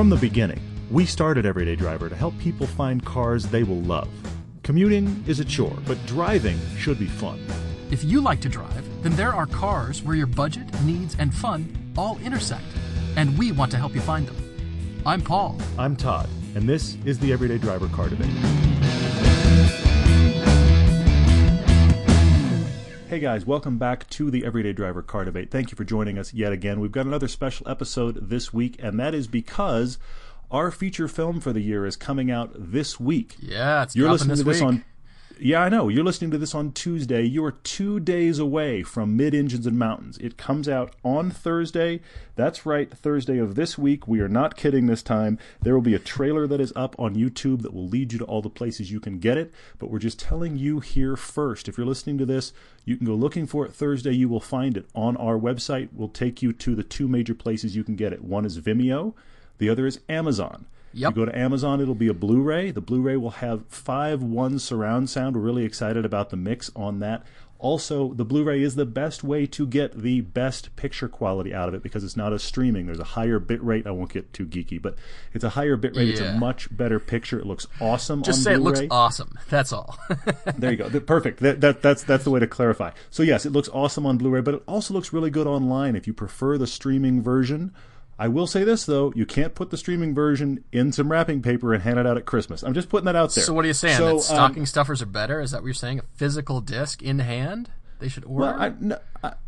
From the beginning, we started Everyday Driver to help people find cars they will love. Commuting is a chore, but driving should be fun. If you like to drive, then there are cars where your budget, needs, and fun all intersect, and we want to help you find them. I'm Paul. I'm Todd, and this is the Everyday Driver Car Debate. Hey guys, welcome back to the Everyday Driver Car Debate. Thank you for joining us yet again. We've got another special episode this week, and that is because our feature film for the year is coming out this week. Yeah, it's You're listening this to this week. on Yeah, I know. You're listening to this on Tuesday. You are 2 days away from Mid Engines and Mountains. It comes out on Thursday. That's right, Thursday of this week. We are not kidding this time. There will be a trailer that is up on YouTube that will lead you to all the places you can get it, but we're just telling you here first. If you're listening to this, you can go looking for it Thursday. You will find it on our website. We'll take you to the two major places you can get it. One is Vimeo, the other is Amazon. Yep. You go to Amazon, it'll be a Blu ray. The Blu ray will have 5 1 surround sound. We're really excited about the mix on that. Also, the Blu ray is the best way to get the best picture quality out of it because it's not a streaming. There's a higher bit rate. I won't get too geeky, but it's a higher bit rate. It's a much better picture. It looks awesome Just say it Blu-ray. looks awesome. That's all. There you go. Perfect. That, that, that's that's the way to clarify. So yes, it looks awesome on Blu-ray, but it also looks really good online if you prefer the streaming version. I will say this though, you can't put the streaming version in some wrapping paper and hand it out at Christmas. I'm just putting that out there. so what are you saying? So, that um, stocking stuffers are better? Is that what you're saying? A physical disc in hand? They should order. well, I, no,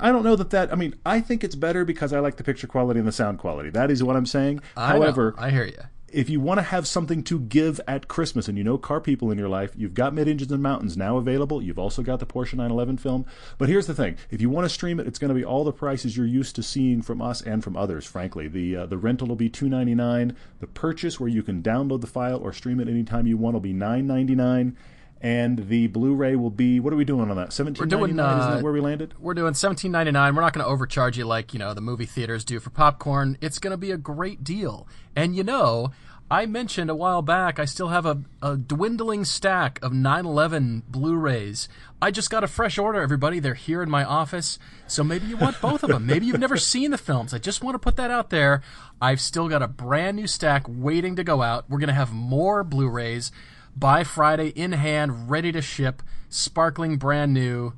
I, don't know that that. I mean, I think it's better because I like the picture quality and the sound quality. That is what I'm saying. I know. However, I hear you. If you want to have something to give at Christmas and you know car people in your life, you've got Mid Engines and Mountains now available. You've also got the Porsche 911 film. But here's the thing: if you want to stream it, it's going to be all the prices you're used to seeing from us and from others. Frankly, the uh, the rental will be 2.99. The purchase, where you can download the file or stream it anytime you want, will be 9.99. And the Blu-ray will be what are we doing on that? 17.99 doing, isn't uh, that where we landed? We're doing seventeen ninety nine. We're not going to overcharge you like you know the movie theaters do for popcorn. It's going to be a great deal. And you know, I mentioned a while back I still have a, a dwindling stack of 911 Blu-rays. I just got a fresh order, everybody. They're here in my office. So maybe you want both of them. Maybe you've never seen the films. I just want to put that out there. I've still got a brand new stack waiting to go out. We're going to have more Blu-rays by Friday in hand, ready to ship, sparkling brand new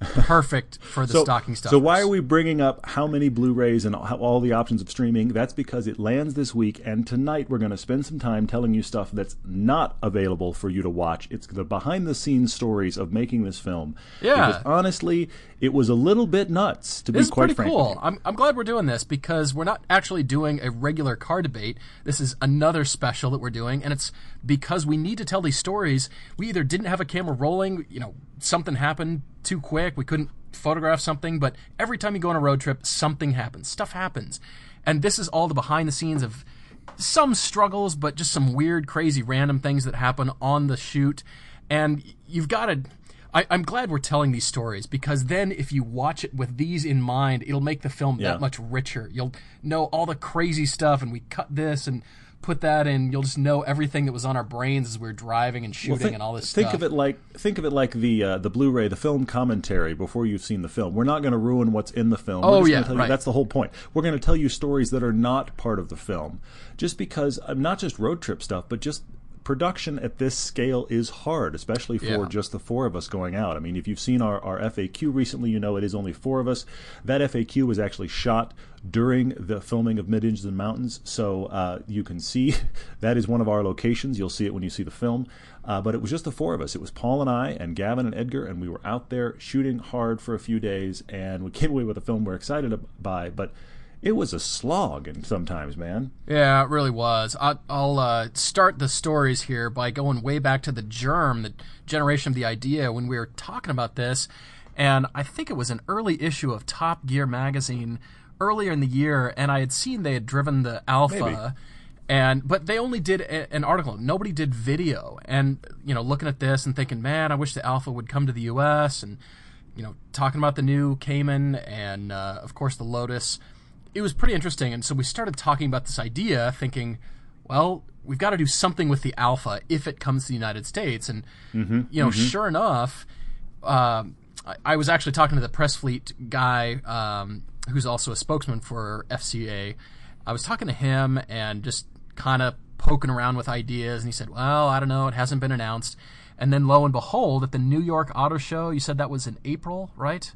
perfect for the stocking stuffers. So why are we bringing up how many Blu-rays and all the options of streaming? That's because it lands this week, and tonight we're going to spend some time telling you stuff that's not available for you to watch. It's the behind-the-scenes stories of making this film. Yeah. Because honestly, it was a little bit nuts to This be is quite pretty frank. cool. I'm, I'm glad we're doing this because we're not actually doing a regular car debate. This is another special that we're doing, and it's because we need to tell these stories. We either didn't have a camera rolling, you know, something happened too quick, we couldn't photograph something, but every time you go on a road trip, something happens. Stuff happens. And this is all the behind the scenes of some struggles, but just some weird, crazy, random things that happen on the shoot. And you've got to. I, I'm glad we're telling these stories because then if you watch it with these in mind, it'll make the film Yeah. that much richer. You'll know all the crazy stuff, and we cut this and put that in. You'll just know everything that was on our brains as we were driving and shooting think, and all this think stuff. of it like think of it like the uh, the Blu-ray, the film commentary before you've seen the film. We're not going to ruin what's in the film. Oh, yeah, gonna you, right. that's the whole point. We're going to tell you stories that are not part of the film, just because uh, not just road trip stuff, but just production at this scale is hard, especially for Yeah. just the four of us going out. I mean, if you've seen our, our FAQ recently, you know it is only four of us. That FAQ was actually shot during the filming of Mid Engines and Mountains, so uh, you can see that is one of our locations. You'll see it when you see the film. Uh, but it was just the four of us. It was Paul and I, and Gavin and Edgar, and we were out there shooting hard for a few days, and we came away with a film we're excited by. But it was a slog, and sometimes, man. Yeah, it really was. I, I'll uh, start the stories here by going way back to the germ, the generation of the idea when we were talking about this. And I think it was an early issue of Top Gear magazine earlier in the year, and I had seen they had driven the Alfa. Maybe. And but they only did a, an article. Nobody did video. And you know, looking at this and thinking, man, I wish the Alfa would come to the U.S. and you know, talking about the new Cayman and uh, of course the Lotus it was pretty interesting. And so we started talking about this idea, thinking, well, we've got to do something with the Alfa if it comes to the United States. And, mm-hmm, you know, mm-hmm. sure enough, um, I, I was actually talking to the press fleet guy um, who's also a spokesman for FCA. I was talking to him and just kind of poking around with ideas, and he said, "Well, I don't know, it hasn't been announced." And then lo and behold, at the New York Auto Show, you said that was in April, right?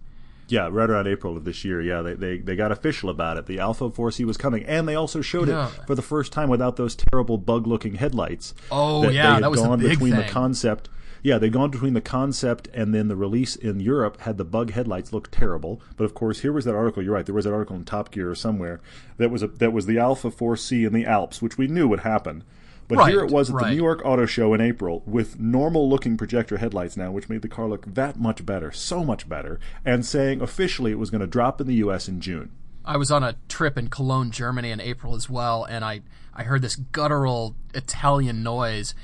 Yeah, right around April of this year. Yeah, they, they, they got official about it. The Alfa 4C was coming, and they also showed Yeah. it for the first time without those terrible bug-looking headlights. Oh, that yeah, they had that was the gone big between the thing. concept. Yeah, they'd gone between the concept and then the release in Europe had the bug headlights look terrible. But of course, here was that article. You're right. There was that article in Top Gear or somewhere that was a, that was the Alfa 4C in the Alps, which we knew would happen. But Right, here it was at the. New York Auto Show in April with normal looking projector headlights now, which made the car look that much better, so much better, and saying officially it was going to drop in the U.S. in June. I was on a trip in Cologne, Germany in April as well, and I, I heard this guttural Italian noise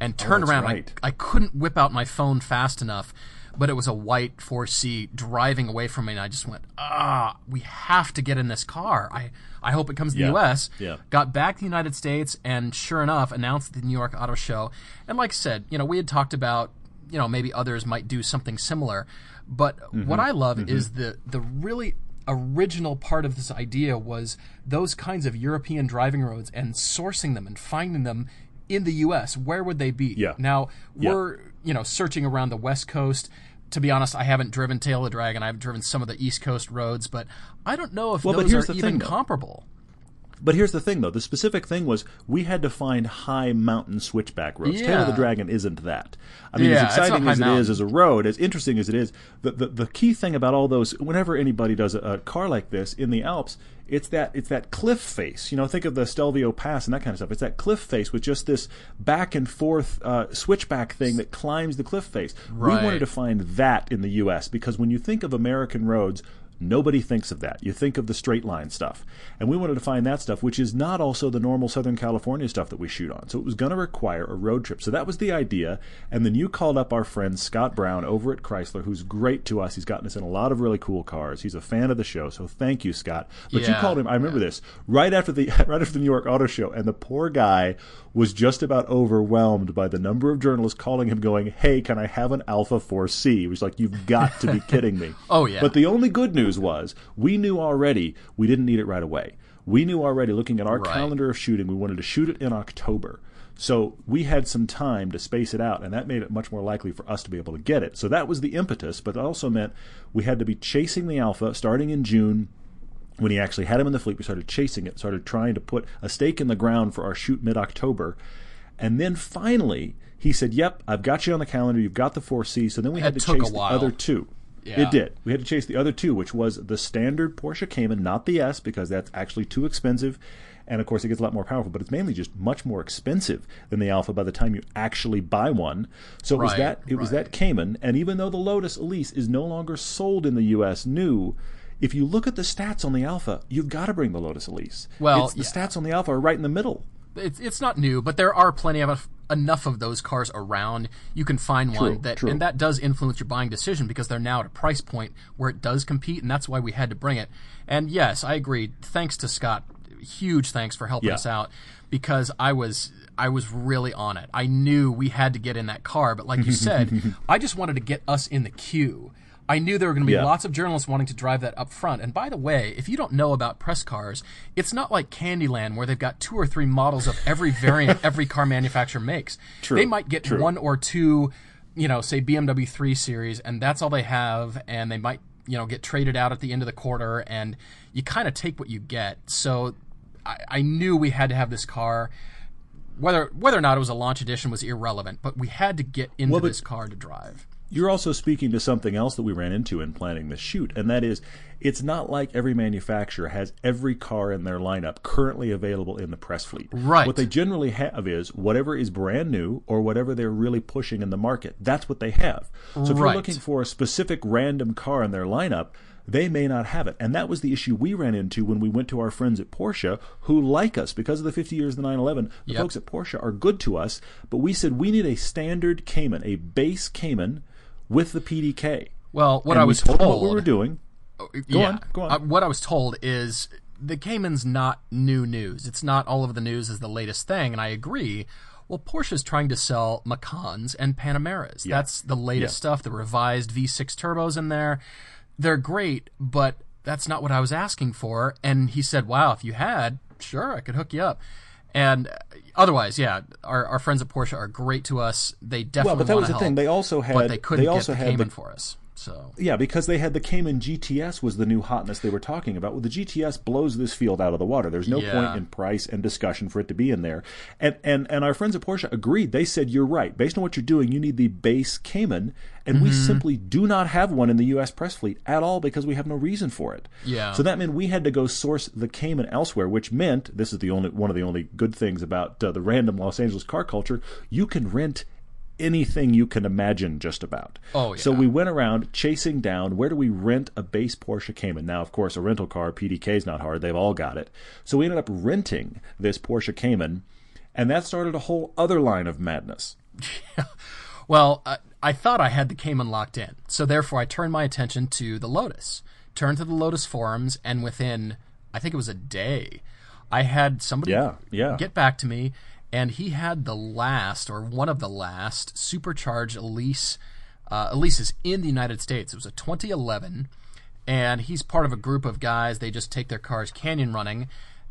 and turned Oh, around. right. I, I couldn't whip out my phone fast enough, but it was a white 4C driving away from me, and I just went, ah, we have to get in this car. I, I hope it comes to Yeah. the U.S. Yeah. Got back to the United States, and sure enough, announced the New York Auto Show. And like I said, you know, we had talked about, you know, maybe others might do something similar. But Mm-hmm. what I love is the the really original part of this idea was those kinds of European driving roads and sourcing them and finding them in the U.S. Where would they be? Yeah. Now we're you know searching around the West Coast. To be honest, I haven't driven Tail of the Dragon. I've driven some of the East Coast roads, but I don't know if Well, those are even thing, comparable. But here's the thing, though. The specific thing was we had to find high mountain switchback roads. Tail of the Dragon isn't that. I mean, Yeah, as exciting as it is as a road, as interesting as it is, the, the, the key thing about all those, whenever anybody does a, a car like this in the Alps, it's that it's that cliff face. You know, think of the Stelvio Pass and that kind of stuff. It's that cliff face with just this back and forth uh, switchback thing that climbs the cliff face. We wanted to find that in the U.S. because when you think of American roads, Nobody thinks of that. You think of the straight line stuff. And we wanted to find that stuff, which is not also the normal Southern California stuff that we shoot on. So it was going to require a road trip. So that was the idea. And then you called up our friend Scott Brown over at Chrysler, who's great to us. He's gotten us in a lot of really cool cars. He's a fan of the show. So thank you, Scott. But you called him, I remember this, right after the right after the New York Auto Show. And the poor guy was just about overwhelmed by the number of journalists calling him going, Hey, can I have an Alfa 4C? He was like, You've got to be kidding me. Oh, yeah. But the only good news was we knew already we didn't need it right away. We knew already, looking at our Right. calendar of shooting, we wanted to shoot it in October. So we had some time to space it out, and that made it much more likely for us to be able to get it. So that was the impetus, but it also meant we had to be chasing the Alfa starting in June. When he actually had him in the fleet, we started chasing it, started trying to put a stake in the ground for our shoot mid October. And then finally, he said, Yep, I've got you on the calendar. You've got the 4C. So then we had to chase the other two. Yeah. It did. We had to chase the other two, which was the standard Porsche Cayman, not the S, because that's actually too expensive. And of course, it gets a lot more powerful, but it's mainly just much more expensive than the Alfa by the time you actually buy one. So it was Right, that it was that Cayman, and even though the Lotus Elise is no longer sold in the U.S. new, if you look at the stats on the Alfa, you've got to bring the Lotus Elise. Well, it's, the yeah. stats on the Alfa are right in the middle. it's it's not new, but there are plenty of enough of those cars around. You can find True, one that, true. and that does influence your buying decision because they're now at a price point where it does compete, and that's why we had to bring it. And yes, I agree. Thanks to Scott, huge thanks for helping Yeah. us out because I was I was really on it. I knew we had to get in that car, but like you said, I just wanted to get us in the queue. I knew there were going to be Yeah. lots of journalists wanting to drive that up front. And by the way, if you don't know about press cars, it's not like Candyland where they've got two or three models of every variant every car manufacturer makes. True, They might get true. one or two, you know, say BMW 3 Series, and that's all they have, and they might, you know, get traded out at the end of the quarter, and you kind of take what you get. So I, I knew we had to have this car. Whether whether or not it was a launch edition was irrelevant, but we had to get into Well, but- this car to drive. You're also speaking to something else that we ran into in planning the shoot, and that is it's not like every manufacturer has every car in their lineup currently available in the press fleet. Right. What they generally have is whatever is brand new or whatever they're really pushing in the market. That's what they have. So if you're looking for a specific random car in their lineup, they may not have it. And that was the issue we ran into when we went to our friends at Porsche who like us because of the 50 years of the 911. The Yep. folks at Porsche are good to us, but we said we need a standard Cayman, a base Cayman with the PDK. Well, what And I was told told, what we were doing. Go yeah, on, go on. Uh, what I was told is the Cayman's not new news. It's not all of the news is the latest thing, and I agree. Well, Porsche's trying to sell Macans and Panameras. That's the latest Yeah. stuff. The revised V6 turbos in there. They're great, but that's not what I was asking for. And he said, "Wow, if you had, sure, I could hook you up." And otherwise, yeah, our, our friends at Porsche are great to us. They definitely well, but that was the thing. They also had but they couldn't they also get the had Cayman the, for us. So Yeah, because they had the Cayman GTS was the new hotness they were talking about. Well, the GTS blows this field out of the water. There's no Yeah. point in price and discussion for it to be in there. And and and our friends at Porsche agreed. They said you're right. Based on what you're doing, you need the base Cayman, and we Mm-hmm. simply do not have one in the U.S. press fleet at all because we have no reason for it. Yeah. So that meant we had to go source the Cayman elsewhere, which meant this is the only one of the only good things about uh, the random Los Angeles car culture. You can rent anything you can imagine just about. Oh, yeah. So we went around chasing down where do we rent a base Porsche Cayman. Now, of course, a rental car PDK is not hard; they've all got it. So we ended up renting this Porsche Cayman, and that started a whole other line of madness. Well, I, I thought I had the Cayman locked in, so therefore I turned my attention to the Lotus. Turned to the Lotus forums, and within, I think it was a day, I had somebody Yeah, yeah. get back to me, and he had the last, or one of the last, supercharged Elise. Uh, Elise is in the United States. It was a 2011, and he's part of a group of guys. They just take their cars canyon running,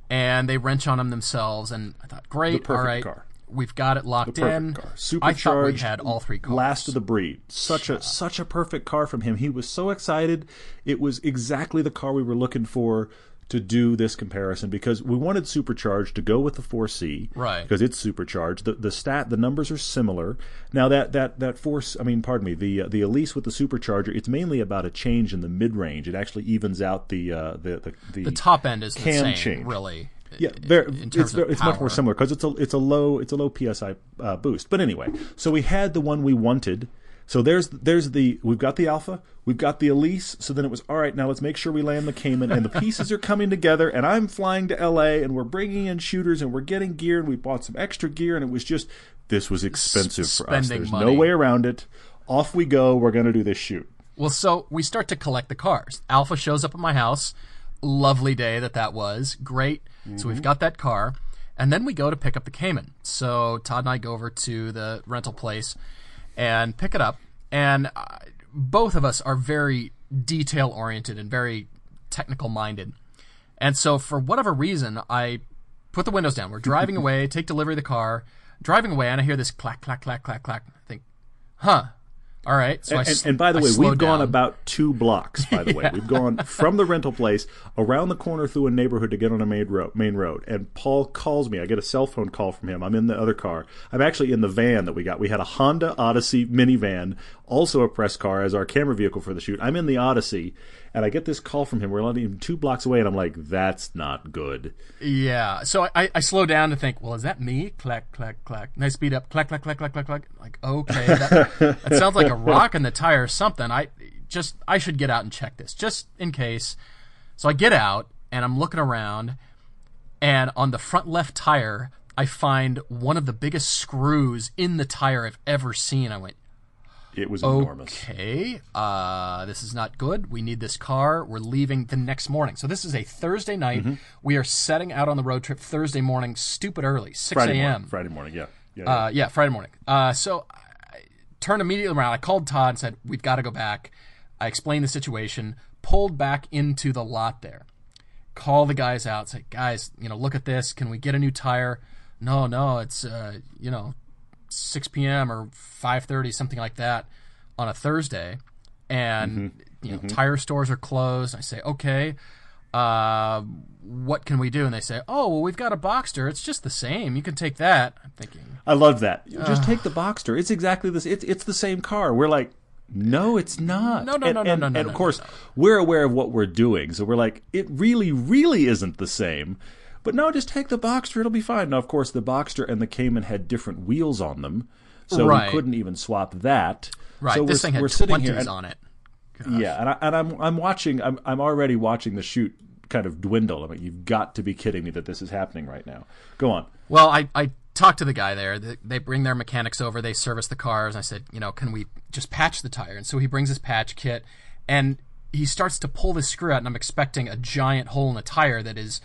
and they wrench on them themselves. And I thought, great, perfect all right, car. we've got it locked in. car, I thought we supercharged, had all three cars. last of the breed. Such a such a perfect car from him. He was so excited. It was exactly the car we were looking for to do this comparison because we wanted supercharged to go with the 4C, Right. Because it's supercharged. The the stat the numbers are similar. Now that that that force, I mean, pardon me, the uh, the Elise with the supercharger, it's mainly about a change in the mid range. It actually evens out the uh, the the, the the top end is the same, change. really. yeah, it's it's much more similar because it's a it's a low it's a low psi uh, boost. But anyway, so we had the one we wanted. So there's there's the we've got the Alfa, we've got the Elise. So then it was all right. Now let's make sure we land the Cayman, and the pieces are coming together. And I'm flying to L.A. and we're bringing in shooters and we're getting gear and we bought some extra gear and it was just this was expensive for us. There's money. no way around it. Off we go. We're gonna do this shoot. Well, so we start to collect the cars. Alfa shows up at my house. Lovely day that that was. Great. So Mm-hmm. we've got that car. And then we go to pick up the Cayman. So Todd and I go over to the rental place and pick it up. And uh, both of us are very detail oriented and very technical minded. And so for whatever reason, I put the windows down. We're driving away, take delivery of the car, driving away, and I hear this clack, clack, clack, clack, clack. I think, huh. All right. So I And, and by the way, we've gone about two blocks. By the way, we've gone from the rental place around the corner through a neighborhood to get on a main road. Main road. And Paul calls me. I get a cell phone call from him. I'm in the other car. I'm actually in the van that we got. We had a Honda Odyssey minivan, also a press car as our camera vehicle for the shoot. I'm in the Odyssey, and I get this call from him. We're even two blocks away, and I'm like, "That's not good." Yeah. So I, I slow down to think, well, is that me? Clack, clack, clack. And I speed up. Clack, clack, clack, clack, clack, clack. Like, okay, that, that sounds like a rock in the tire or something. I just, I should get out and check this just in case. So I get out and I'm looking around, and on the front left tire, I find one of the biggest screws in the tire I've ever seen. I went, It was enormous. Okay, uh, this is not good. We need this car. We're leaving the next morning. So this is a Thursday night. Mm-hmm. We are setting out on the road trip Thursday morning, stupid early, 6 a.m. Friday morning. Yeah. Yeah. yeah. Uh, yeah, Friday morning. Uh, so I turned immediately around. I called Todd and said, We've got to go back. I explained the situation, pulled back into the lot there. Call the guys out, say, Guys, you know, look at this. Can we get a new tire? No, no, it's, uh, you know, 6 p.m. or 5:30, something like that, on a Thursday, and you know tire stores are closed. I say, okay, uh, what can we do? And they say, oh, well, we've got a Boxster. It's just the same. You can take that. I'm thinking, I love that. Just take the Boxster. It's exactly this. It's it's the same car. We're like, no, it's not. No, no, and, no, no, and, no, no, And no, of course, no, we're aware of what we're doing, so we're like, it really, really isn't the same. But no, just take the Boxster. It'll be fine. Now, of course, the Boxster and the Cayman had different wheels on them, so Right. we couldn't even swap that. right, So this we're, thing had we're sitting here, and, on it. yeah, and, I, and I'm I'm watching. I'm I'm already watching the shoot kind of dwindle. I mean, you've got to be kidding me that this is happening right now. Go on. Well, I, I talked to the guy there. They, they bring their mechanics over. They service the cars. I said, you know, can we just patch the tire? And so he brings his patch kit, and he starts to pull this screw out. And I'm expecting a giant hole in the tire that is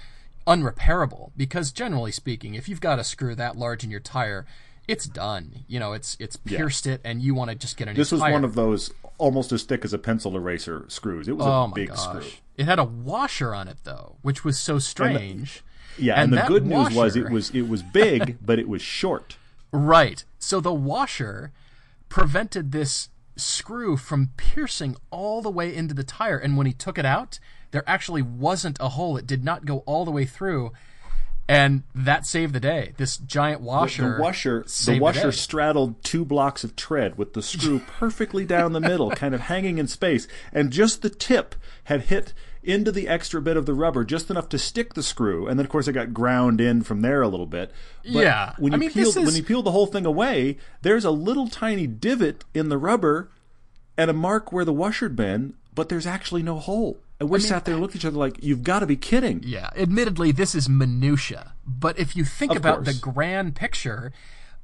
unrepairable because generally speaking, if you've got a screw that large in your tire, it's done. You know, it's it's pierced it, and you want to just get a new This was tire. one of those almost as thick as a pencil eraser screws. It was oh a big gosh. screw. It had a washer on it though, which was so strange. Yeah, and, the that good news was it was it was big, but it was short. Right. So the washer prevented this screw from piercing all the way into the tire. And when he took it out, there actually wasn't a hole. It did not go all the way through. And that saved the day. This giant washer. The washer, the washer day. straddled two blocks of tread with the screw perfectly down the middle, kind of hanging in space, and just the tip had hit into the extra bit of the rubber, just enough to stick the screw, and then of course it got ground in from there a little bit. But Yeah. when I mean, peel is- when you peel the whole thing away, there's a little tiny divot in the rubber, and a mark where the washer'd been, but there's actually no hole. And we sat there and looked at each other like, "You've got to be kidding!" Yeah, admittedly, this is minutia. But if you think Of about course. the grand picture,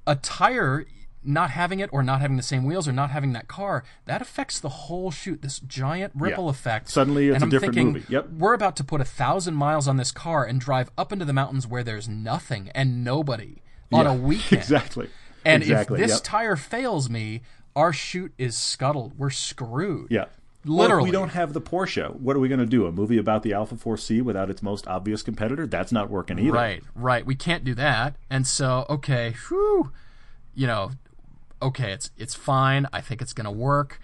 a tire not having it or not having the same wheels or not having that car, that affects the whole shoot. This giant ripple Yeah. effect. Suddenly it's and a I'm different thinking, movie. Yep. We're about to put a thousand miles on this car and drive up into the mountains where there's nothing and nobody on Yeah, a weekend. exactly. And exactly. if this yep. tire fails me, our shoot is scuttled. We're screwed. Yeah. Literally. We don't have the Porsche. What are we going to do? A movie about the Alfa 4C without its most obvious competitor? That's not working either. Right, right. We can't do that. And so, okay, whew, you know, okay, it's it's fine. I think it's gonna work.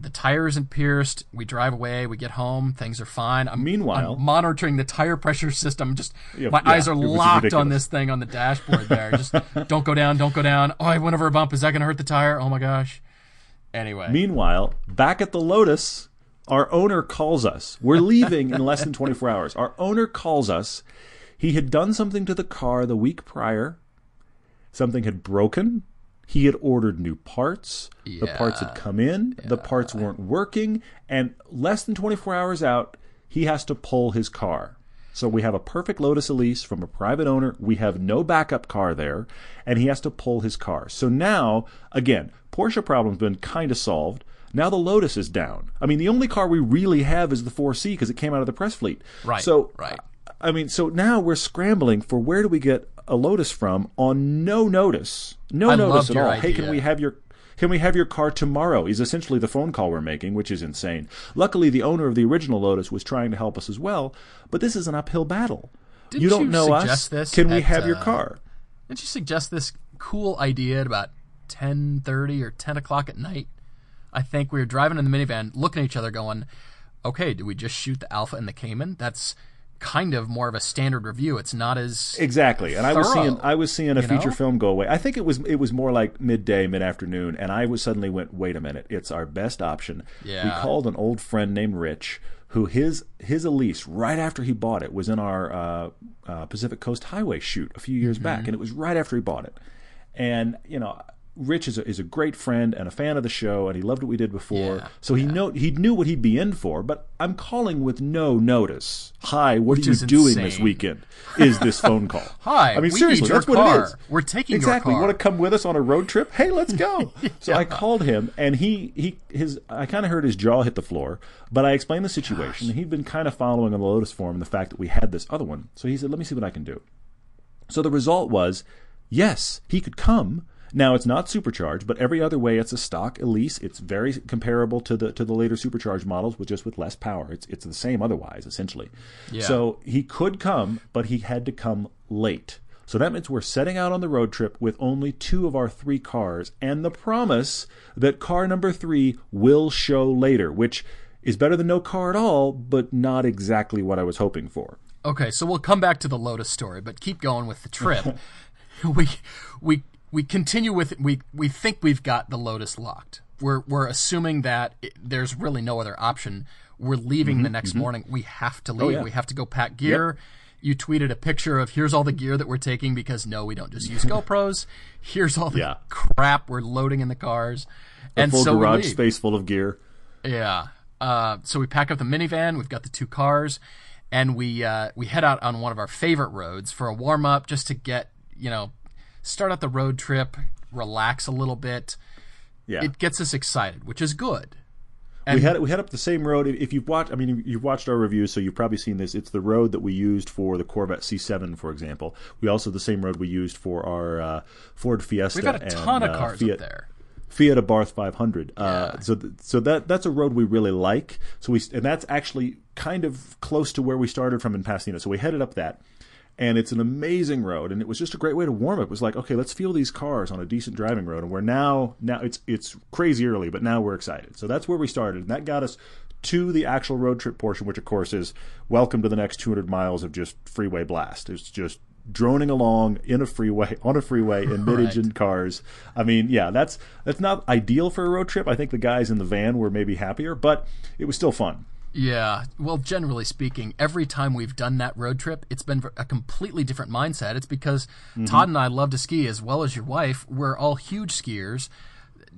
The tire isn't pierced. We drive away. We get home. Things are fine. I'm, Meanwhile- I'm monitoring the tire pressure system. Just Yeah, my yeah, eyes are locked on this thing on the dashboard. There, just don't go down. Don't go down. Oh, I went over a bump. Is that gonna hurt the tire? Oh my gosh. Anyway, Meanwhile, back at the Lotus, our owner calls us. We're leaving in less than 24 hours. Our owner calls us. He had done something to the car the week prior. Something had broken. He had ordered new parts. The parts had come in. The parts weren't working. And less than 24 hours out, he has to pull his car. So we have a perfect Lotus Elise from a private owner. We have no backup car there, and he has to pull his car. So now, again, Porsche problem's been kind of solved. Now the Lotus is down. I mean, the only car we really have is the 4C because it came out of the press fleet. Right, So, right. I mean, so now we're scrambling for where do we get a Lotus from on no notice, no I notice at all. Hey, can we have your can we have your car tomorrow? Is essentially the phone call we're making, which is insane. Luckily, the owner of the original Lotus was trying to help us as well, but this is an uphill battle. Didn't you don't you know suggest us. this can we at, have your uh, car? didn't you suggest this cool idea at about ten thirty or ten o'clock at night? I think we were driving in the minivan, looking at each other, going, "Okay, do we just shoot the Alfa and the Cayman?" That's kind of more of a standard review. It's not as Exactly, and I was seeing I was seeing a feature know? film go away. I think it was it was more like midday, mid afternoon, and I was suddenly went, wait a minute, it's our best option. Yeah. We called an old friend named Rich, who his his Elise right after he bought it was in our uh, uh, Pacific Coast Highway shoot a few years Mm-hmm. back, and it was right after he bought it. And you know, Rich is a, is a great friend and a fan of the show, and he loved what we did before. Yeah, so he know he knew what he'd be in for. But I'm calling with no notice. Hi, what Which are you doing this weekend? Is this phone call? Hi, I mean, seriously, that's what it is. We're taking exactly. car. Want to come with us on a road trip? Hey, let's go. So I called him, and he he his I kind of heard his jaw hit the floor, but I explained the situation. He'd been kind of following on the Lotus forum and the fact that we had this other one. So he said, "Let me see what I can do." So the result was, yes, he could come. Now it's not supercharged, but every other way it's a stock Elise. It's very comparable to the to the later supercharged models, with just with less power. It's it's the same otherwise, essentially. Yeah. So he could come, but he had to come late. So that means we're setting out on the road trip with only two of our three cars, and the promise that car number three will show later, which is better than no car at all, but not exactly what I was hoping for. Okay, so we'll come back to the Lotus story, but keep going with the trip. we we we continue with we we think we've got the Lotus locked. We're we're assuming that it, there's really no other option. We're leaving the next morning. We have to leave. Mm-hmm, yeah. We have to go pack gear. You tweeted a picture of here's all the gear that we're taking because no, we don't just use GoPros. Here's all the Yeah. crap we're loading in the cars. and Full so garage space full of gear. Yeah. Uh, so we pack up the minivan. We've got the two cars, and we uh, we head out on one of our favorite roads for a warm up, just to get you know, start out the road trip, relax a little bit. Yeah. It gets us excited, which is good. we had we had up the same road. If- you've watched, I mean, you've watched our reviews, so you've probably seen this. It's the road that we used for the Corvette C7, for example. We also the same road we used for our uh, Ford Fiesta. We've got a and, ton of uh, cars Fiat, up there. Fiat Abarth 500. Uh, so th- so that that's a road we really like. So we and that's actually kind of close to where we started from in Pasadena. So we headed up that. And it's an amazing road and it was just a great way to warm up. It was like okay let's feel these cars on a decent driving road and we're now now it's it's crazy early but now we're excited. So that's where we started and that got us to the actual road trip portion which of course is welcome to the next 200 miles of just freeway blast. It's just droning along in a freeway on a freeway in mid-engine right. cars. I mean yeah that's that's not ideal for a road trip. I think the guys in the van were maybe happier but it was still fun yeah. Well, generally speaking, every time we've done that road trip, it's been a completely different mindset. It's because mm-hmm. Todd and I love to ski as well as your wife. We're all huge skiers.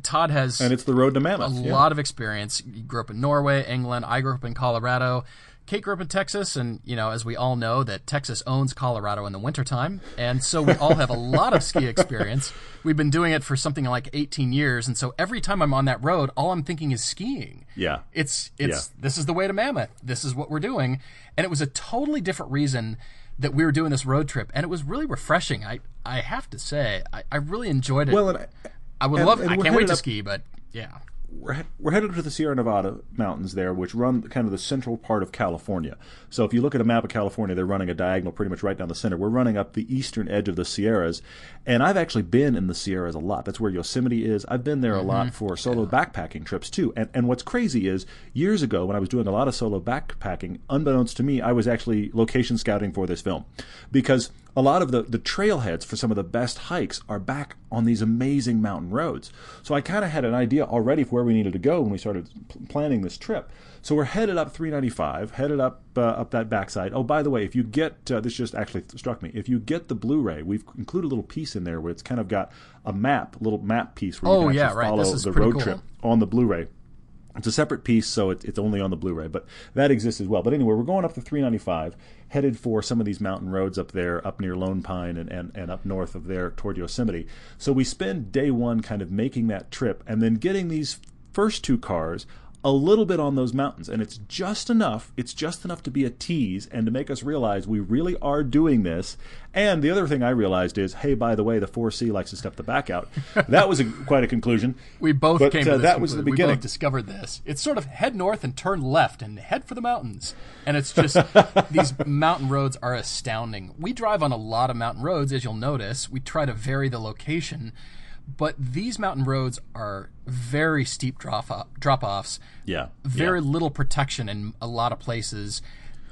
Todd has and it's the road to Mammoth. A yeah. lot of experience. He grew up in Norway, England. I grew up in Colorado. Kate grew up in Texas, and you know, as we all know, that Texas owns Colorado in the wintertime, and so we all have a lot of ski experience. We've been doing it for something like 18 years, and so every time I'm on that road, all I'm thinking is skiing. Yeah, it's it's yeah. this is the way to Mammoth. This is what we're doing, and it was a totally different reason that we were doing this road trip, and it was really refreshing. I I have to say, I, I really enjoyed it. Well, and I, I would and, love. And I can't wait to up, ski, but yeah we're, we're headed to the Sierra Nevada mountains there, which run kind of the central part of California. So if you look at a map of California, they're running a diagonal pretty much right down the center. We're running up the eastern edge of the Sierras, and I've actually been in the Sierras a lot. That's where Yosemite is. I've been there a mm-hmm. lot for solo yeah. backpacking trips too. And and what's crazy is years ago when I was doing a lot of solo backpacking, unbeknownst to me, I was actually location scouting for this film because a lot of the, the trailheads for some of the best hikes are back on these amazing mountain roads. So I kind of had an idea already of where we needed to go when we started p- planning this trip. So we're headed up 395, headed up uh, up that backside. Oh, by the way, if you get uh, this, just actually struck me. If you get the Blu-ray, we've included a little piece in there where it's kind of got a map, a little map piece where you oh, can yeah, right. follow the road cool. trip on the Blu-ray. It's a separate piece, so it, it's only on the Blu-ray, but that exists as well. But anyway, we're going up to 395, headed for some of these mountain roads up there, up near Lone Pine and, and, and up north of there toward Yosemite. So we spend day one kind of making that trip and then getting these first two cars a little bit on those mountains and it's just enough it's just enough to be a tease and to make us realize we really are doing this. And the other thing i realized is hey by the way the 4c likes to step the back out. That was a, quite a conclusion. We both but, came to uh, that conclusion. was the beginning we both discovered this. It's sort of head north and turn left and head for the mountains. And it's just these mountain roads are astounding. We drive on a lot of mountain roads as you'll notice. We try to vary the location but these mountain roads are very steep drop off, drop offs. Yeah, very yeah. little protection in a lot of places.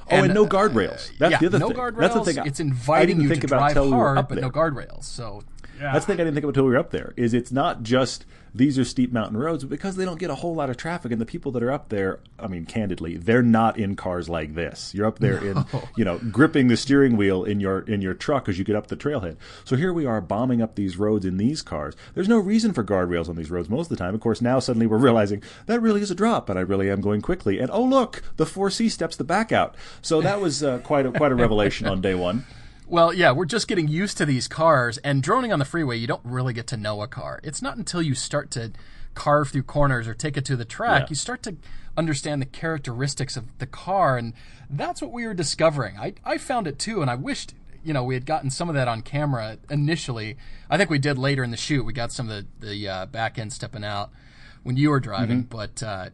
Oh, and, and no uh, guardrails. That's yeah, the other no thing. guardrails. That's the thing. It's inviting you to drive hard, but no guardrails. So yeah. That's the thing I didn't think about until we were up there. Is it's not just these are steep mountain roads, but because they don't get a whole lot of traffic, and the people that are up there, I mean, candidly, they're not in cars like this. You're up there no. in, you know, gripping the steering wheel in your in your truck as you get up the trailhead. So here we are bombing up these roads in these cars. There's no reason for guardrails on these roads most of the time. Of course, now suddenly we're realizing that really is a drop, and I really am going quickly. And oh look, the 4C steps the back out. So that was uh, quite a, quite a revelation on day one. Well, yeah, we're just getting used to these cars, and droning on the freeway, you don't really get to know a car. It's not until you start to carve through corners or take it to the track, yeah. you start to understand the characteristics of the car, and that's what we were discovering. I, I found it too, and I wished you know we had gotten some of that on camera initially. I think we did later in the shoot. We got some of the the uh, back end stepping out when you were driving, mm-hmm. but. Uh,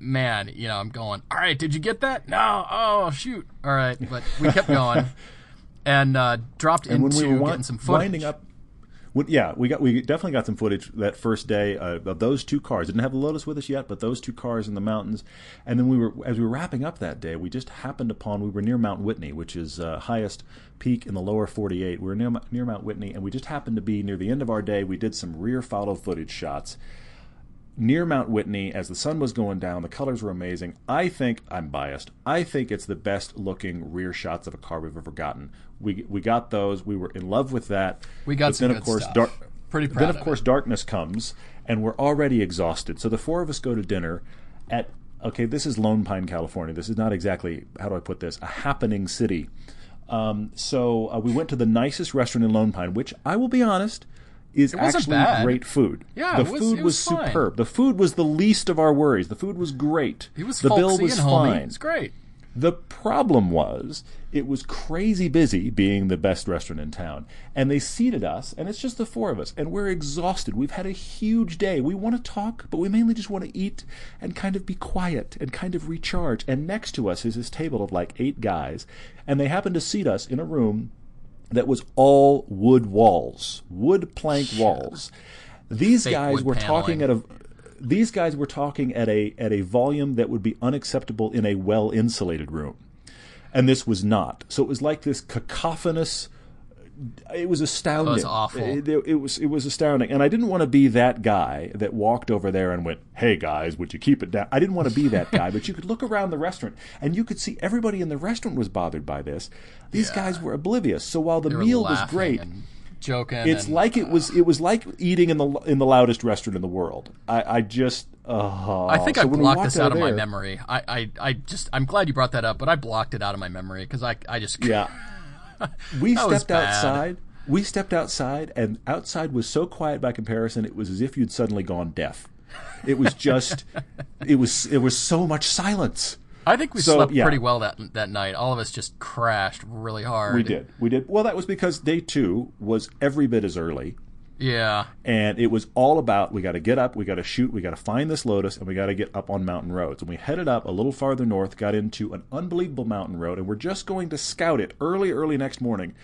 man, you know, I'm going, all right, did you get that? No. Oh, shoot. All right. But we kept going. and uh, dropped and into we were getting some footage. Winding up, when, yeah, we got we definitely got some footage that first day uh, of those two cars. Didn't have the Lotus with us yet, but those two cars in the mountains. And then we were as we were wrapping up that day, we just happened upon we were near Mount Whitney, which is uh, highest peak in the lower 48. We were near near Mount Whitney, and we just happened to be near the end of our day. We did some rear follow footage shots near Mount Whitney as the sun was going down. The colors were amazing. I think I'm biased. I think it's the best looking rear shots of a car we've ever gotten. We we got those. We were in love with that. We got but some then, of course, stuff. Dark, Pretty proud. Then of, of course it. darkness comes, and we're already exhausted. So the four of us go to dinner at okay. This is Lone Pine, California. This is not exactly how do I put this a happening city. Um, so uh, we went to the nicest restaurant in Lone Pine, which I will be honest is actually bad. great food. Yeah, the was, food was, was, superb. The food was the least of our worries. The food was great. It was the bill was fine. It's great. The problem was it was crazy busy being the best restaurant in town. And they seated us, and it's just the four of us, and we're exhausted. We've had a huge day. We want to talk, but we mainly just want to eat and kind of be quiet and kind of recharge. And next to us is this table of like eight guys, and they happen to seat us in a room that was all wood walls, wood plank walls. These Fake guys were talking at a these guys were talking at a at a volume that would be unacceptable in a well insulated room. And this was not. So it was like this cacophonous it was astounding. It was awful. It, it- it was it was astounding, and I didn't want to be that guy that walked over there and went, "Hey guys, would you keep it down?" I didn't want to be that guy, but you could look around the restaurant and you could see everybody in the restaurant was bothered by this. These guys were oblivious. So while the They were meal was great, and joking. it's and, like it was it was like eating in the in the loudest restaurant in the world. I, I just uh, I think so I when blocked this out of my memory. I, I, I just I'm glad you brought that up, but I blocked it out of my memory because I I just Yeah. We That stepped outside. We stepped outside, and outside was so quiet by comparison. It was as if you'd suddenly gone deaf. It was just, it was, it was so much silence. I think we So, slept yeah. pretty well that that night. All of us just crashed really hard. We did, we did. Well, that was because day two was every bit as early, Yeah. and it was all about we got to get up, we got to shoot, we got to find this Lotus, and we got to get up on mountain roads. And we headed up a little farther north, got into an unbelievable mountain road, and we're just going to scout it early, early next morning.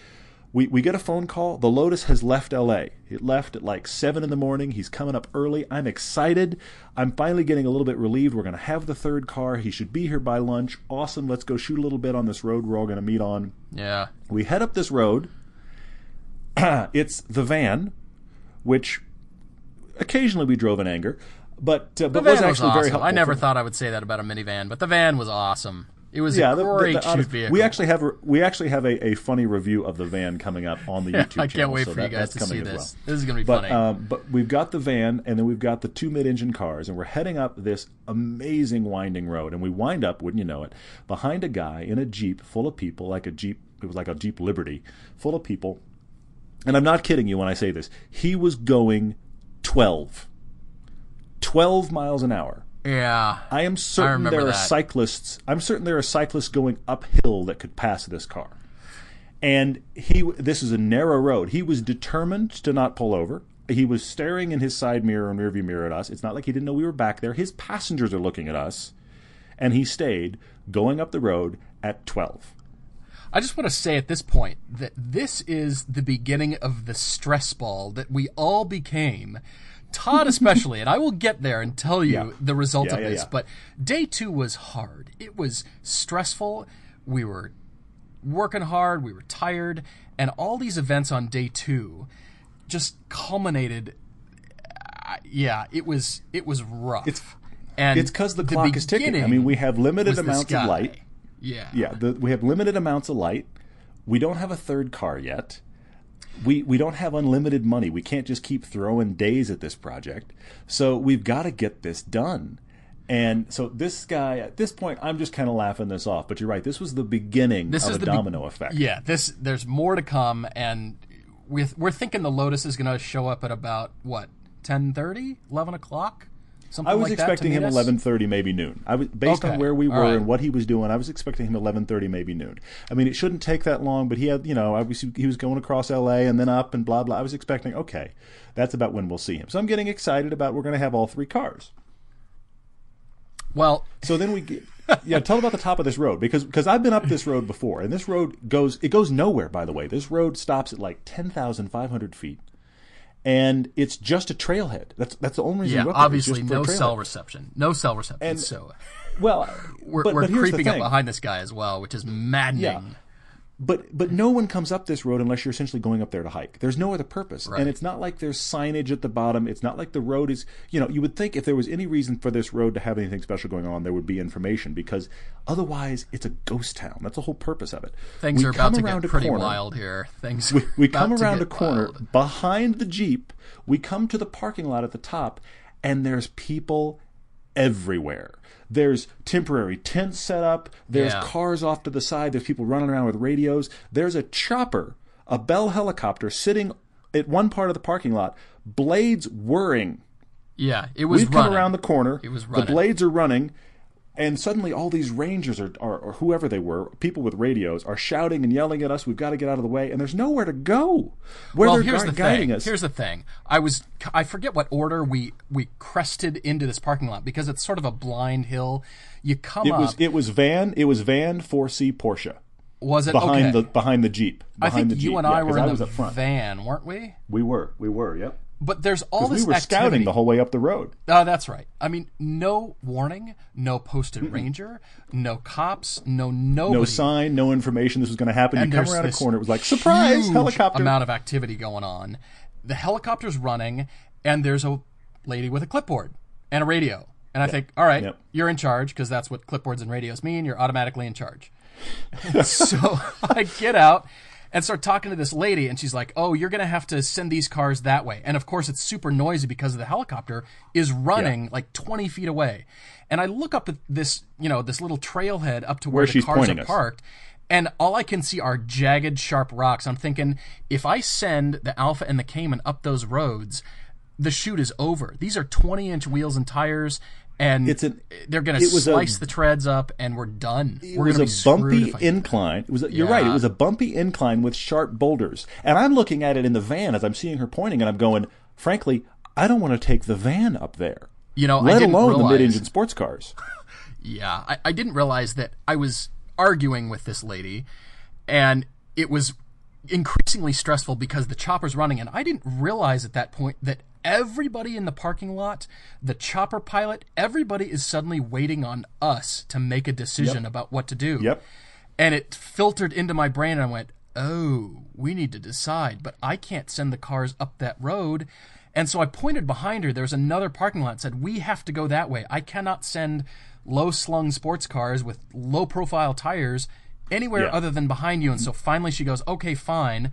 We, we get a phone call. The Lotus has left LA. It left at like 7 in the morning. He's coming up early. I'm excited. I'm finally getting a little bit relieved. We're going to have the third car. He should be here by lunch. Awesome. Let's go shoot a little bit on this road we're all going to meet on. Yeah. We head up this road. it's the van, which occasionally we drove in anger, but uh, but was was, actually very awesome. helpful. I never thought I would say that about a minivan, but the van was awesome. It was Yeah, a the- the- great the honest- vehicle. we actually have a, we actually have a, a funny review of the van coming up on the YouTube I channel. can't wait so for you guys to see this. well. This is gonna be But funny. um, but we've got the van, and then we've got the two mid-engine cars, and we're heading up this amazing winding road, and we wind up, wouldn't you know it, behind a guy in a jeep full of people, like a jeep. It was like a Jeep Liberty, full of people. And I'm not kidding you when I say this. He was going 12. 12 miles an hour. yeah. I am certain remember there are that. cyclists. I'm certain there are cyclists going uphill that could pass this car. And he, this is a narrow road. He was determined to not pull over. He was staring in his side mirror and rearview mirror at us. It's not like he didn't know we were back there. His passengers are looking at us, and he stayed going up the road at 12. I just want to say at this point that this is the beginning of the stress ball that we all became. Todd especially, and I will get there and tell you Yeah. the result Yeah, of yeah, this. But day two was hard. It was stressful. We were working hard. We were tired, and all these events on day two just culminated. uh, Yeah, it was it was rough. It's- and It's because the clock is ticking. I mean, we have limited amounts of light. Yeah, Yeah, the, we have limited amounts of light. We don't have a third car yet. We we don't have unlimited money. We can't just keep throwing days at this project. So we've got to get this done. And so this guy at this point, I'm just kind of laughing this off. But you're right. This was the beginning This of is a the be- domino effect. Yeah, this there's more to come, and we're we're thinking the Lotus is going to show up at about what 10:30, 11 o'clock, something I was like expecting him 11:30, maybe noon. I was based Okay, on where we were right. and what he was doing. I was expecting him 11:30, maybe noon. I mean, it shouldn't take that long, but he had, you know, obviously he was going across L.A. and then up and blah blah. I was expecting, okay, that's about when we'll see him. So I'm getting excited about we're going to have all three cars. Well, So then we get, yeah, tell about the top of this road because because I've been up this road before, and this road goes it goes nowhere. By the way, this road stops at like ten thousand five hundred feet, and it's just a trailhead. That's that's the only reason. yeah, obviously just for a no cell reception, no cell reception. And- so Well, we're, but, we're but creeping up behind this guy as well, which is maddening. Yeah. But but no one comes up this road unless you're essentially going up there to hike. There's no other purpose, Right. and it's not like there's signage at the bottom. It's not like the road is. You know, you would think if there was any reason for this road to have anything special going on, there would be information because otherwise it's a ghost town. That's the whole purpose of it. Things We are about come to around get a pretty corner- wild here. Things We, we come around a corner wild. behind the jeep. We come to the parking lot at the top, and there's people everywhere. There's temporary tents set up. There's Yeah. cars off to the side. There's people running around with radios. There's a chopper, a Bell helicopter, sitting at one part of the parking lot, blades whirring. Yeah, it was We've running. come around the corner. It was the blades are running, and suddenly all these rangers are, are, or whoever they were, people with radios, are shouting and yelling at us. We've got to get out of the way, and there's nowhere to go. Where well, they're here's gui- the guiding thing. us. Here's the thing. I was I forget what order we we crested into this parking lot because it's sort of a blind hill. You come It up. was it was van it was van 4C Porsche. Was it behind okay? the behind the jeep. I think the you jeep. and Yeah, were in was the front. van, weren't we? We were, we were, yep. But there's all this. We were activity. scouting the whole way up the road. Uh, that's right. I mean, no warning, no posted ranger, no cops, no nobody. No sign, no information. This was going to happen. And you come around a corner. It was like surprise helicopter. amount of activity going on. The helicopter's running, and there's a lady with a clipboard and a radio. And I think, all right, Yep. you're in charge because that's what clipboards and radios mean. You're automatically in charge. so I get out and start talking to this lady, and she's like, "Oh, you're gonna have to send these cars that way." And of course, it's super noisy because the helicopter is running like 20 feet away. And I look up at this, you know, this little trailhead up to where, Where the cars are us. parked. And all I can see are jagged, sharp rocks. I'm thinking, if I send the Alfa and the Cayman up those roads, the shoot is over. These are 20 inch wheels and tires, and It's an- they're going to was a- slice the treads up, and we're done. It we're was a be bumpy incline. It was. A, you're right. It was a bumpy incline with sharp boulders. And I'm looking at it in the van as I'm seeing her pointing, and I'm going, frankly, I don't want to take the van up there. You know, I let didn't alone the mid-engine sports cars. Yeah, I, I didn't realize that I was arguing with this lady, and it was increasingly stressful because the chopper's running, and I didn't realize at that point that everybody in the parking lot, the chopper pilot, everybody is suddenly waiting on us to make a decision about what to do. Yep. And it filtered into my brain, and I went, oh, we need to decide, but I can't send the cars up that road. And so I pointed behind her. There was another parking lot and said, We have to go that way. I cannot send low slung sports cars with low profile tires anywhere Yeah. other than behind you. And so finally she goes, Okay, fine.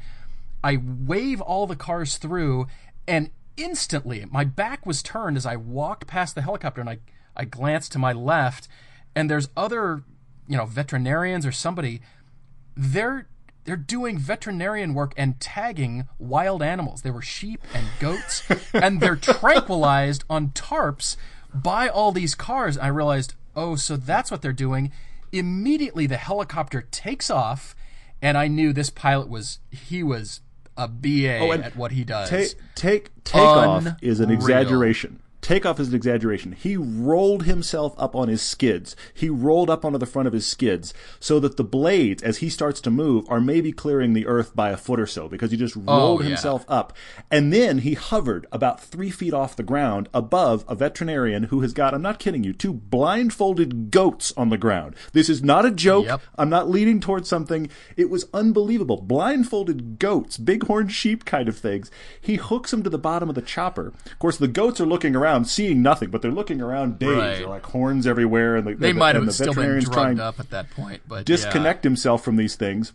I wave all the cars through, and instantly my back was turned as I walked past the helicopter, and I, I glanced to my left, and there's other, you know, veterinarians or somebody. They're they're doing veterinarian work and tagging wild animals. There were sheep and goats, and they're tranquilized on tarps by all these cars. I realized, oh, so that's what they're doing. Immediately, the helicopter takes off, and I knew this pilot was he was a BA Oh, at what he does. Take take takeoff is an exaggeration. Takeoff is an exaggeration. He rolled himself up on his skids. He rolled up onto the front of his skids so that the blades, as he starts to move, are maybe clearing the earth by a foot or so because he just oh, rolled Oh, yeah. himself up. And then he hovered about three feet off the ground above a veterinarian who has got, I'm not kidding you, two blindfolded goats on the ground. This is not a joke. Yep. I'm not leading towards something. It was unbelievable. Blindfolded goats, bighorn sheep kind of things. He hooks them to the bottom of the chopper. Of course, the goats are looking around, seeing nothing, but they're looking around dazed. Right. They're like horns everywhere, and the, they the- might have the still been drugged trying up at that point, but disconnect himself from these things.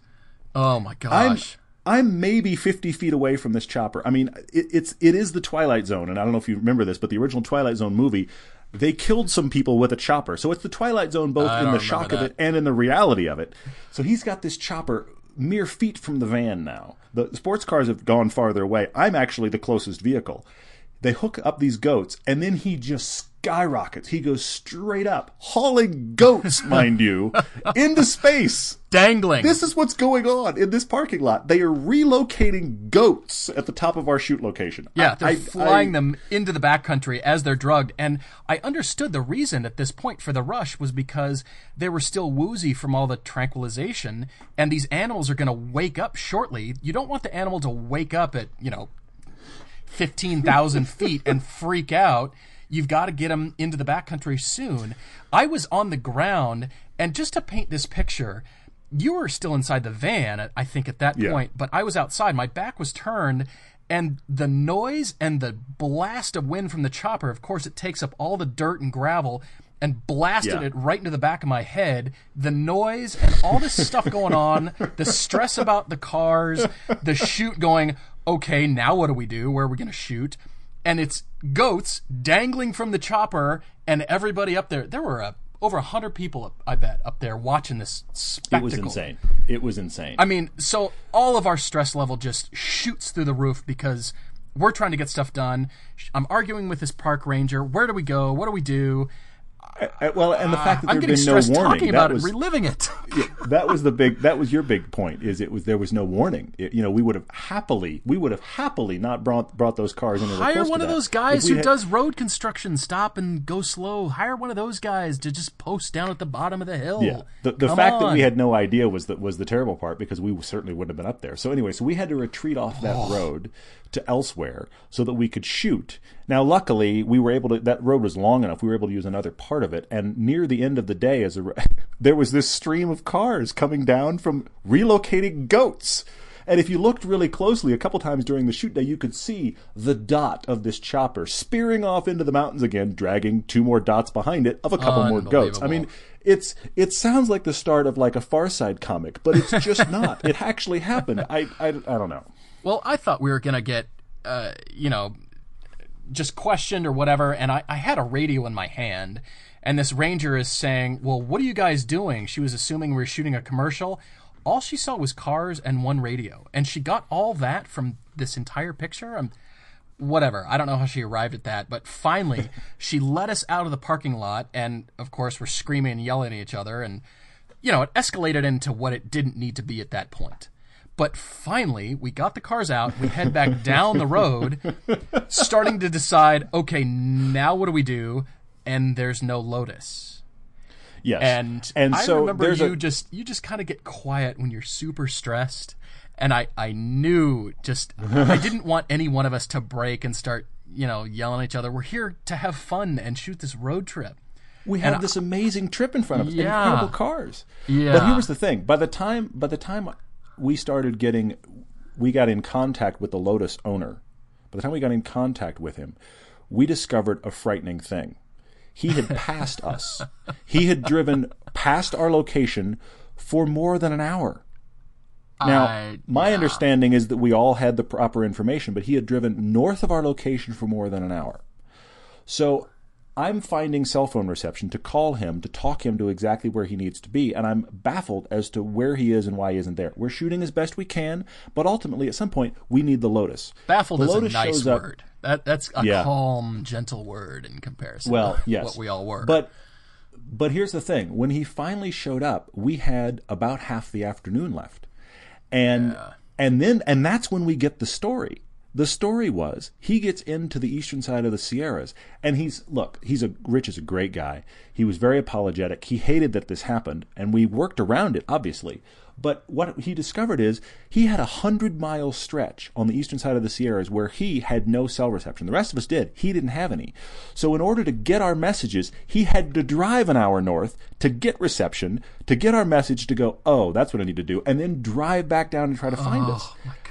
Oh my I'm gosh! I'm maybe 50 feet away from this chopper. I mean, it, it's it is the Twilight Zone, and I don't know if you remember this, but the original Twilight Zone movie, they killed some people with a chopper. So it's the Twilight Zone both I in the shock of it and in the reality of it. So he's got this chopper mere feet from the van now. The sports cars have gone farther away. I'm actually the closest vehicle. They hook up these goats, and then he just skyrockets. He goes straight up, hauling goats, mind you, into space. Dangling. This is what's going on in this parking lot. They are relocating goats at the top of our shoot location. Yeah, I- they're I- flying I- them into the backcountry as they're drugged. And I understood the reason at this point for the rush was because they were still woozy from all the tranquilization, and these animals are going to wake up shortly. You don't want the animal to wake up at, you know, 15,000 feet and freak out. You've got to get them into the backcountry soon. I was on the ground, and just to paint this picture, you were still inside the van, I think, at that Yeah. point, but I was outside. My back was turned, and the noise and the blast of wind from the chopper, of course, it takes up all the dirt and gravel and blasted Yeah. it right into the back of my head. The noise and all this stuff going on, the stress about the cars, the shoot going, okay, now what do we do? Where are we going to shoot? And it's goats dangling from the chopper, and everybody up there. There were uh, over a hundred people, I bet, up there watching this spectacle. It was insane. It was insane. I mean, so all of our stress level just shoots through the roof because we're trying to get stuff done. I'm arguing with this park ranger. Where do we go? What do we do? Well, and the fact that ah, I'm there getting had been no stressed warning talking that about was it, reliving it. that was the big that was your big point is it was there was no warning. It- you know, we would have happily we would have happily not brought brought those cars in. Hire one of those guys who had- does road construction. Stop and go slow. Hire one of those guys to just post down at the bottom of the hill. Yeah, the, the Come fact that we had no idea was that was the terrible part because we certainly wouldn't have been up there. So anyway, so we had to retreat off that Oh. road to elsewhere so that we could shoot. Now, luckily, we were able to. That road was long enough. We were able to use another part of it. And near the end of the day, as a, there was this stream of cars coming down from relocating goats. And if you looked really closely, a couple times during the shoot day, you could see the dot of this chopper spearing off into the mountains again, dragging two more dots behind it of a couple more goats. I mean, it's it sounds like the start of like a Far Side comic, but it's just not. It actually happened. I, I I don't know. Well, I thought we were gonna get, uh, you know, just questioned or whatever, and I, I had a radio in my hand, and this ranger is saying, "Well, what are you guys doing?" She was assuming we were shooting a commercial. All she saw was cars and one radio, and she got all that from this entire picture. I'm, whatever. I don't know how she arrived at that, but finally she let us out of the parking lot, and of course we're screaming and yelling at each other, and you know it escalated into what it didn't need to be at that point. But finally, we got the cars out. We head back down the road, starting to decide, okay, now what do we do? And there's no Lotus. Yes, And, and I so remember you a just you just kind of get quiet when you're super stressed. And I I knew just I didn't want any one of us to break and start you know yelling at each other. We're here to have fun and shoot this road trip. we have this amazing trip in front of us, Yeah. incredible cars. Yeah. But here was the thing: by the time by the time we started getting, we got in contact with the Lotus owner. By the time we got in contact with him, we discovered a frightening thing. He had passed us. He had driven past our location for more than an hour. Now, I- my yeah. understanding is that we all had the proper information, but he had driven north of our location for more than an hour. So I'm finding cell phone reception to call him, to talk him to exactly where he needs to be, and I'm baffled as to where he is and why he isn't there. We're shooting as best we can, but ultimately, at some point, we need the Lotus. Baffled the is a nice shows up- word. That that's a Yeah. calm, gentle word in comparison. Well, to yes, what we all were. But but here's the thing: when he finally showed up, we had about half the afternoon left, and and then and that's when we get the story. The story was he gets into the eastern side of the Sierras, and he's look, he's a Rich is a great guy. He was very apologetic. He hated that this happened, and we worked around it, obviously. But what he discovered is he had a hundred mile stretch on the eastern side of the Sierras where he had no cell reception. The rest of us did. He didn't have any. So in order to get our messages, he had to drive an hour north to get reception, to get our message to go, oh, that's what I need to do, and then drive back down and try to find oh, us. oh gosh,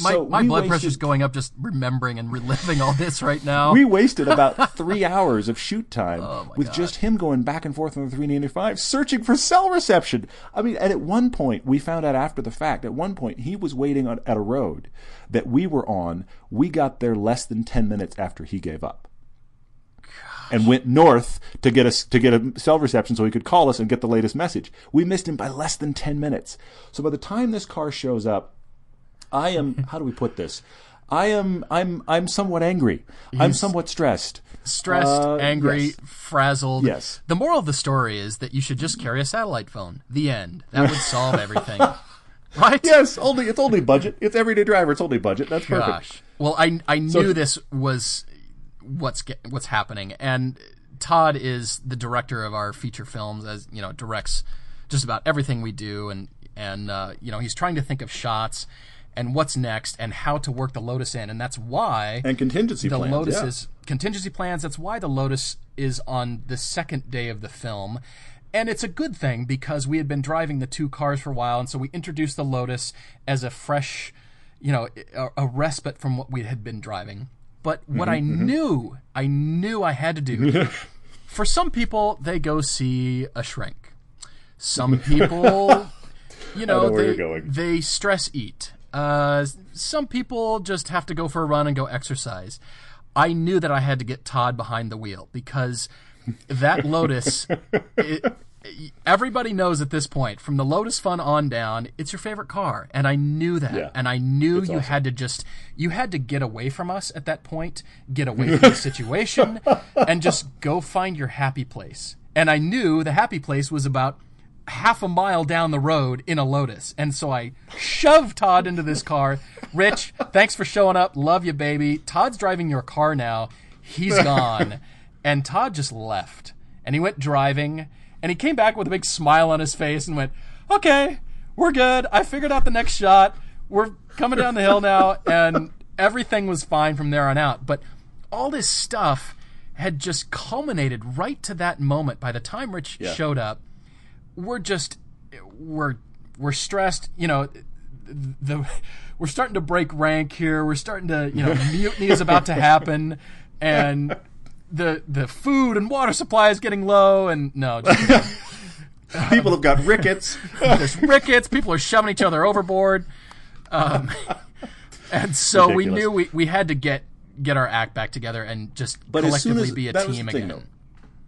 my So my blood wasted- pressure's going up just remembering and reliving all this right now. We wasted about three hours of shoot time Oh with just him going back and forth on the 395 searching for cell reception. I mean, and at one point, we found out after the fact, at one point, he was waiting on, at a road that we were on. We got there less than 10 minutes after he gave up. And went north to get us to get a cell reception so he could call us and get the latest message. We missed him by less than ten minutes. So by the time this car shows up, I am how do we put this? I am I'm I'm somewhat angry. I'm somewhat stressed. Stressed, Uh, angry, yes. frazzled. Yes. The moral of the story is that you should just carry a satellite phone. The end. That would solve everything. right? Yes, only it's only budget. It's everyday driver. It's only budget. That's perfect. Gosh. Well, I I knew this was what's ge- what's happening, and Todd is the director of our feature films, as you know, directs just about everything we do, and and uh, you know he's trying to think of shots and what's next and how to work the Lotus in, and that's why And contingency the plans. Lotus yeah. is contingency plans. That's why the Lotus is on the second day of the film. And it's a good thing because we had been driving the two cars for a while, and so we introduced the Lotus as a fresh, you know, a, a respite from what we had been driving. But what I Mm-hmm, knew, I knew I had to do. for some people, they go see a shrink. Some people, you know, know they, they stress eat. Uh, some people just have to go for a run and go exercise. I knew that I had to get Todd behind the wheel because that Lotus, it, everybody knows at this point, from the Lotus Fun on down, it's your favorite car, and I knew that, Yeah. and I knew you awesome. had to just you had to get away from us at that point, get away from the situation, and just go find your happy place. And I knew the happy place was about half a mile down the road in a Lotus, and so I shoved Todd into this car. Rich, thanks for showing up. Love you, baby. Todd's driving your car now. He's gone, and Todd just left, and he went driving, and he came back with a big smile on his face and went, "Okay, we're good. I figured out the next shot. We're coming down the hill now, and everything was fine from there on out." But all this stuff had just culminated right to that moment. By the time Rich Yeah. showed up, we're just we're we're stressed. You know, the we're starting to break rank here. We're starting to you know mutiny is about to happen, and the the food and water supply is getting low. And no, just, People have got rickets. there's rickets. People are shoving each other overboard. Um, and so we knew we, we had to get get our act back together and just But as soon collectively as be a team again. though.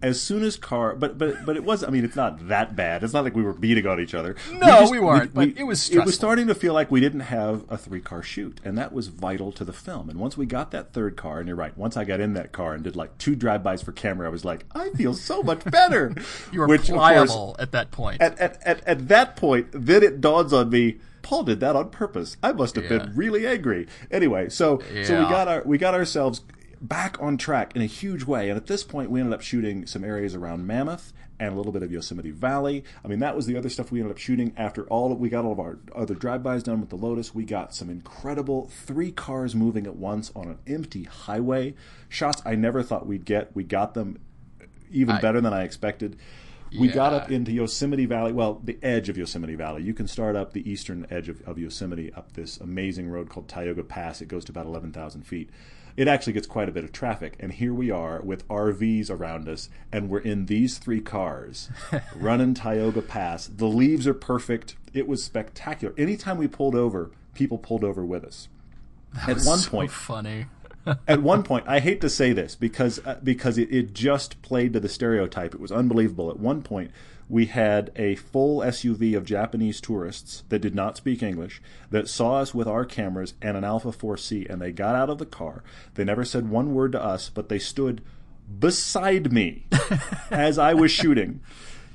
As soon as car, but but but it was. I mean, it's not that bad. It's not like we were beating on each other. No, we weren't, but it was It was starting to feel like we didn't have a three car shoot, and that was vital to the film. And once we got that third car, and you're right, once I got in that car and did like two drive bys for camera, I was like, I feel so much better. You were Which, of course, pliable at that point. at, at, at, at that point, then it dawns on me. Paul did that on purpose. I must have Yeah. been really angry. Anyway, so so we got our we got ourselves back on track in a huge way. And at this point, we ended up shooting some areas around Mammoth and a little bit of Yosemite Valley. I mean, that was the other stuff we ended up shooting after all. We got all of our other drive-bys done with the Lotus. We got some incredible three cars moving at once on an empty highway shots. I never thought we'd get. We got them even better than I expected. We got up into Yosemite Valley, well, the edge of Yosemite Valley. You can start up the eastern edge of, of Yosemite up this amazing road called Tioga Pass. It goes to about 11,000 feet. It actually gets quite a bit of traffic. And here we are with RVs around us, and we're in these three cars running Tioga Pass. The leaves are perfect. It was spectacular. Anytime we pulled over, people pulled over with us. At one so point, funny. at one point, I hate to say this because uh, because it, it just played to the stereotype. It was unbelievable. At one point, we had a full SUV of Japanese tourists that did not speak English that saw us with our cameras and an Alfa 4C, and they got out of the car. They never said one word to us, but they stood beside me as I was shooting,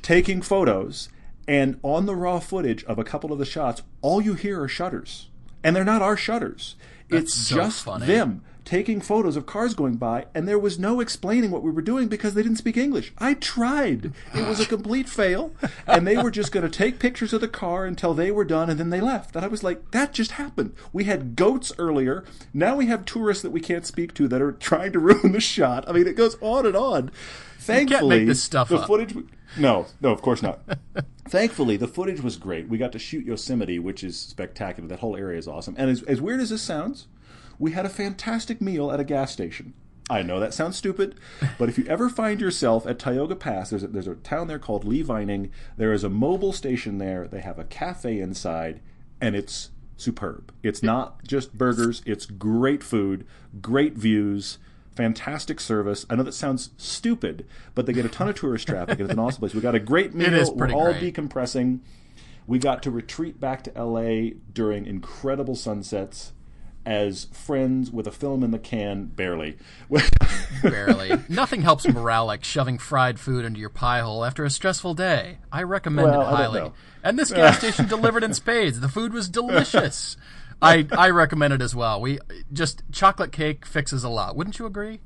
taking photos. And on the raw footage of a couple of the shots, all you hear are shutters, and they're not our shutters. it's so just funny. them taking photos of cars going by, and there was no explaining what we were doing because they didn't speak English. I tried. It was a complete fail, and they were just going to take pictures of the car until they were done, and then they left. And I was like, that just happened. We had goats earlier. Now we have tourists that we can't speak to that are trying to ruin the shot. I mean, it goes on and on. Thankfully, this stuff the up. footage. No, no, of course not. Thankfully, the footage was great. We got to shoot Yosemite, which is spectacular. That whole area is awesome. And as, as weird as this sounds, we had a fantastic meal at a gas station. I know that sounds stupid, but if you ever find yourself at Tioga Pass, there's a, there's a town there called Lee Vining. There is a mobile station there. They have a cafe inside, and it's superb. It's not just burgers, it's great food, great views, fantastic service. I know that sounds stupid, but they get a ton of tourist traffic, and it's an awesome place. We got a great meal. is We're all great. decompressing. We got to retreat back to LA during incredible sunsets as friends with a film in the can, barely. Barely. Nothing helps morale like shoving fried food into your pie hole after a stressful day. I recommend Well, it highly. And this gas station delivered in spades. The food was delicious. I I recommend it as well. We just chocolate cake fixes a lot. Wouldn't you agree?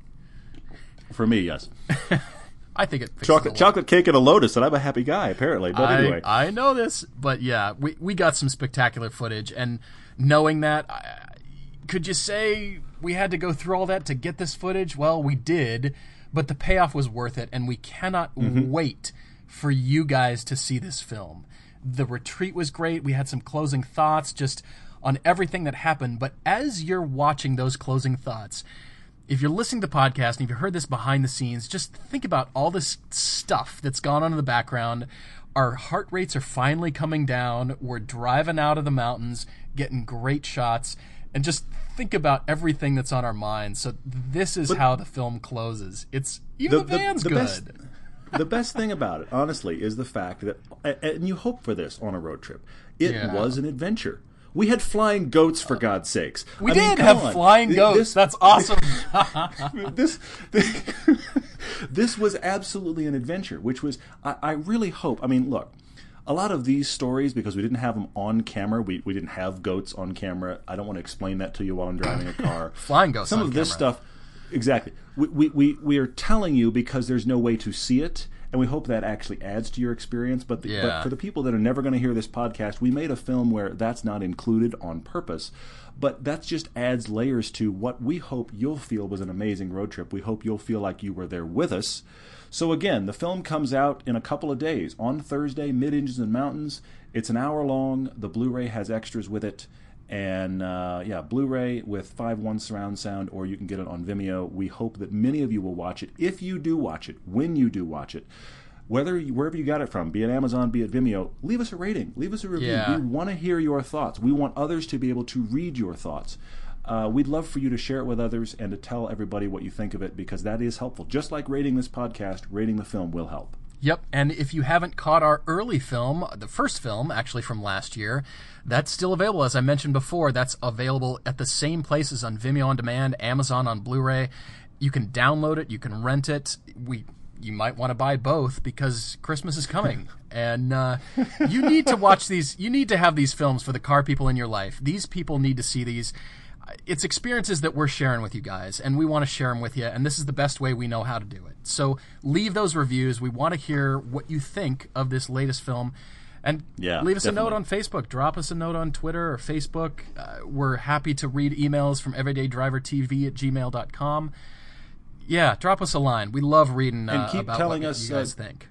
For me, yes. I think it fixes Chocolate, a lot. chocolate cake and a lotus, and I'm a happy guy, apparently. But I, anyway. I know this, but yeah, we we got some spectacular footage, and knowing that, I, could you say we had to go through all that to get this footage? Well, we did, but the payoff was worth it, and we cannot Mm-hmm. wait for you guys to see this film. The retreat was great. We had some closing thoughts just on everything that happened, but as you're watching those closing thoughts, if you're listening to the podcast and if you heard this behind the scenes, just think about all this stuff that's gone on in the background. Our heart rates are finally coming down. We're driving out of the mountains, getting great shots, and just think about everything that's on our minds. So this is how the film closes. It's even the, The- the- band's the good. best- the best thing about it, honestly, is the fact that, and you hope for this on a road trip. It Yeah. was an adventure. We had flying goats, for God's sakes. We I did come have on. flying goats. this- That's awesome. this this was absolutely an adventure which was I, I really hope i mean look a lot of these stories because we didn't have them on camera we, we didn't have goats on camera. I don't want to explain that to you while i'm driving a car. Flying goats some of this stuff exactly. We, we, we, we are telling you because there's no way to see it and we hope that actually adds to your experience but, the, Yeah. but for the people that are never going to hear this podcast we made a film where that's not included on purpose but that just adds layers to what we hope you'll feel was an amazing road trip. We hope you'll feel like you were there with us so again the film comes out in a couple of days on thursday mid engines and mountains it's an hour long the blu-ray has extras with it and uh, yeah, Blu-ray with 5.1 surround sound, or you can get it on Vimeo. We hope that many of you will watch it. If you do watch it, when you do watch it, whether you, wherever you got it from, be it Amazon, be it Vimeo, leave us a rating, leave us a review. Yeah. We want to hear your thoughts. We want others to be able to read your thoughts. Uh, we'd love for you to share it with others and to tell everybody what you think of it because that is helpful. Just like rating this podcast, rating the film will help. Yep, and if you haven't caught our early film, the first film actually from last year, that's still available. As I mentioned before, that's available at the same places on Vimeo on demand, Amazon on Blu-ray. You can download it, you can rent it. We you might want to buy both because Christmas is coming, and uh, you need to watch these. You need to have these films for the car people in your life. These people need to see these. It's experiences that we're sharing with you guys, and we want to share them with you. And this is the best way we know how to do it. So leave those reviews. We want to hear what you think of this latest film. And Yeah, leave us a note on Facebook. Drop us a note on Twitter or Facebook. Uh, we're happy to read emails from everydaydrivertv at gmail.com. Yeah, drop us a line. We love reading uh, And keep about telling what us, you guys uh, think.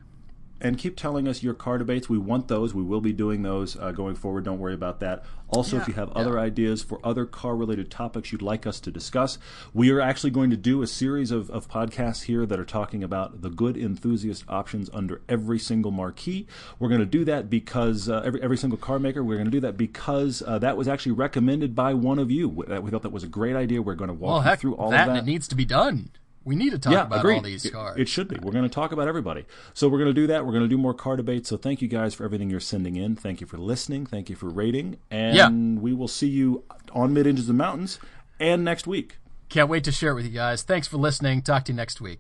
And keep telling us your car debates. We want those. We will be doing those uh, going forward. Don't worry about that. Also, if you have yeah. other ideas for other car related topics you'd like us to discuss, we are actually going to do a series of, of podcasts here that are talking about the good enthusiast options under every single marquee. We're going to do that because uh, every, every single car maker, we're going to do that because uh, that was actually recommended by one of you. We, we thought that was a great idea. We're going to walk Well, heck, through all that, of and that. it needs to be done. We need to talk Yeah, about agreed. all these It- cars. It, should be. We're going to talk about everybody. So we're going to do that. We're going to do more car debates. So thank you guys for everything you're sending in. Thank you for listening. Thank you for rating. And Yeah. we will see you on Mid Engines and Mountains and next week. Can't wait to share it with you guys. Thanks for listening. Talk to you next week.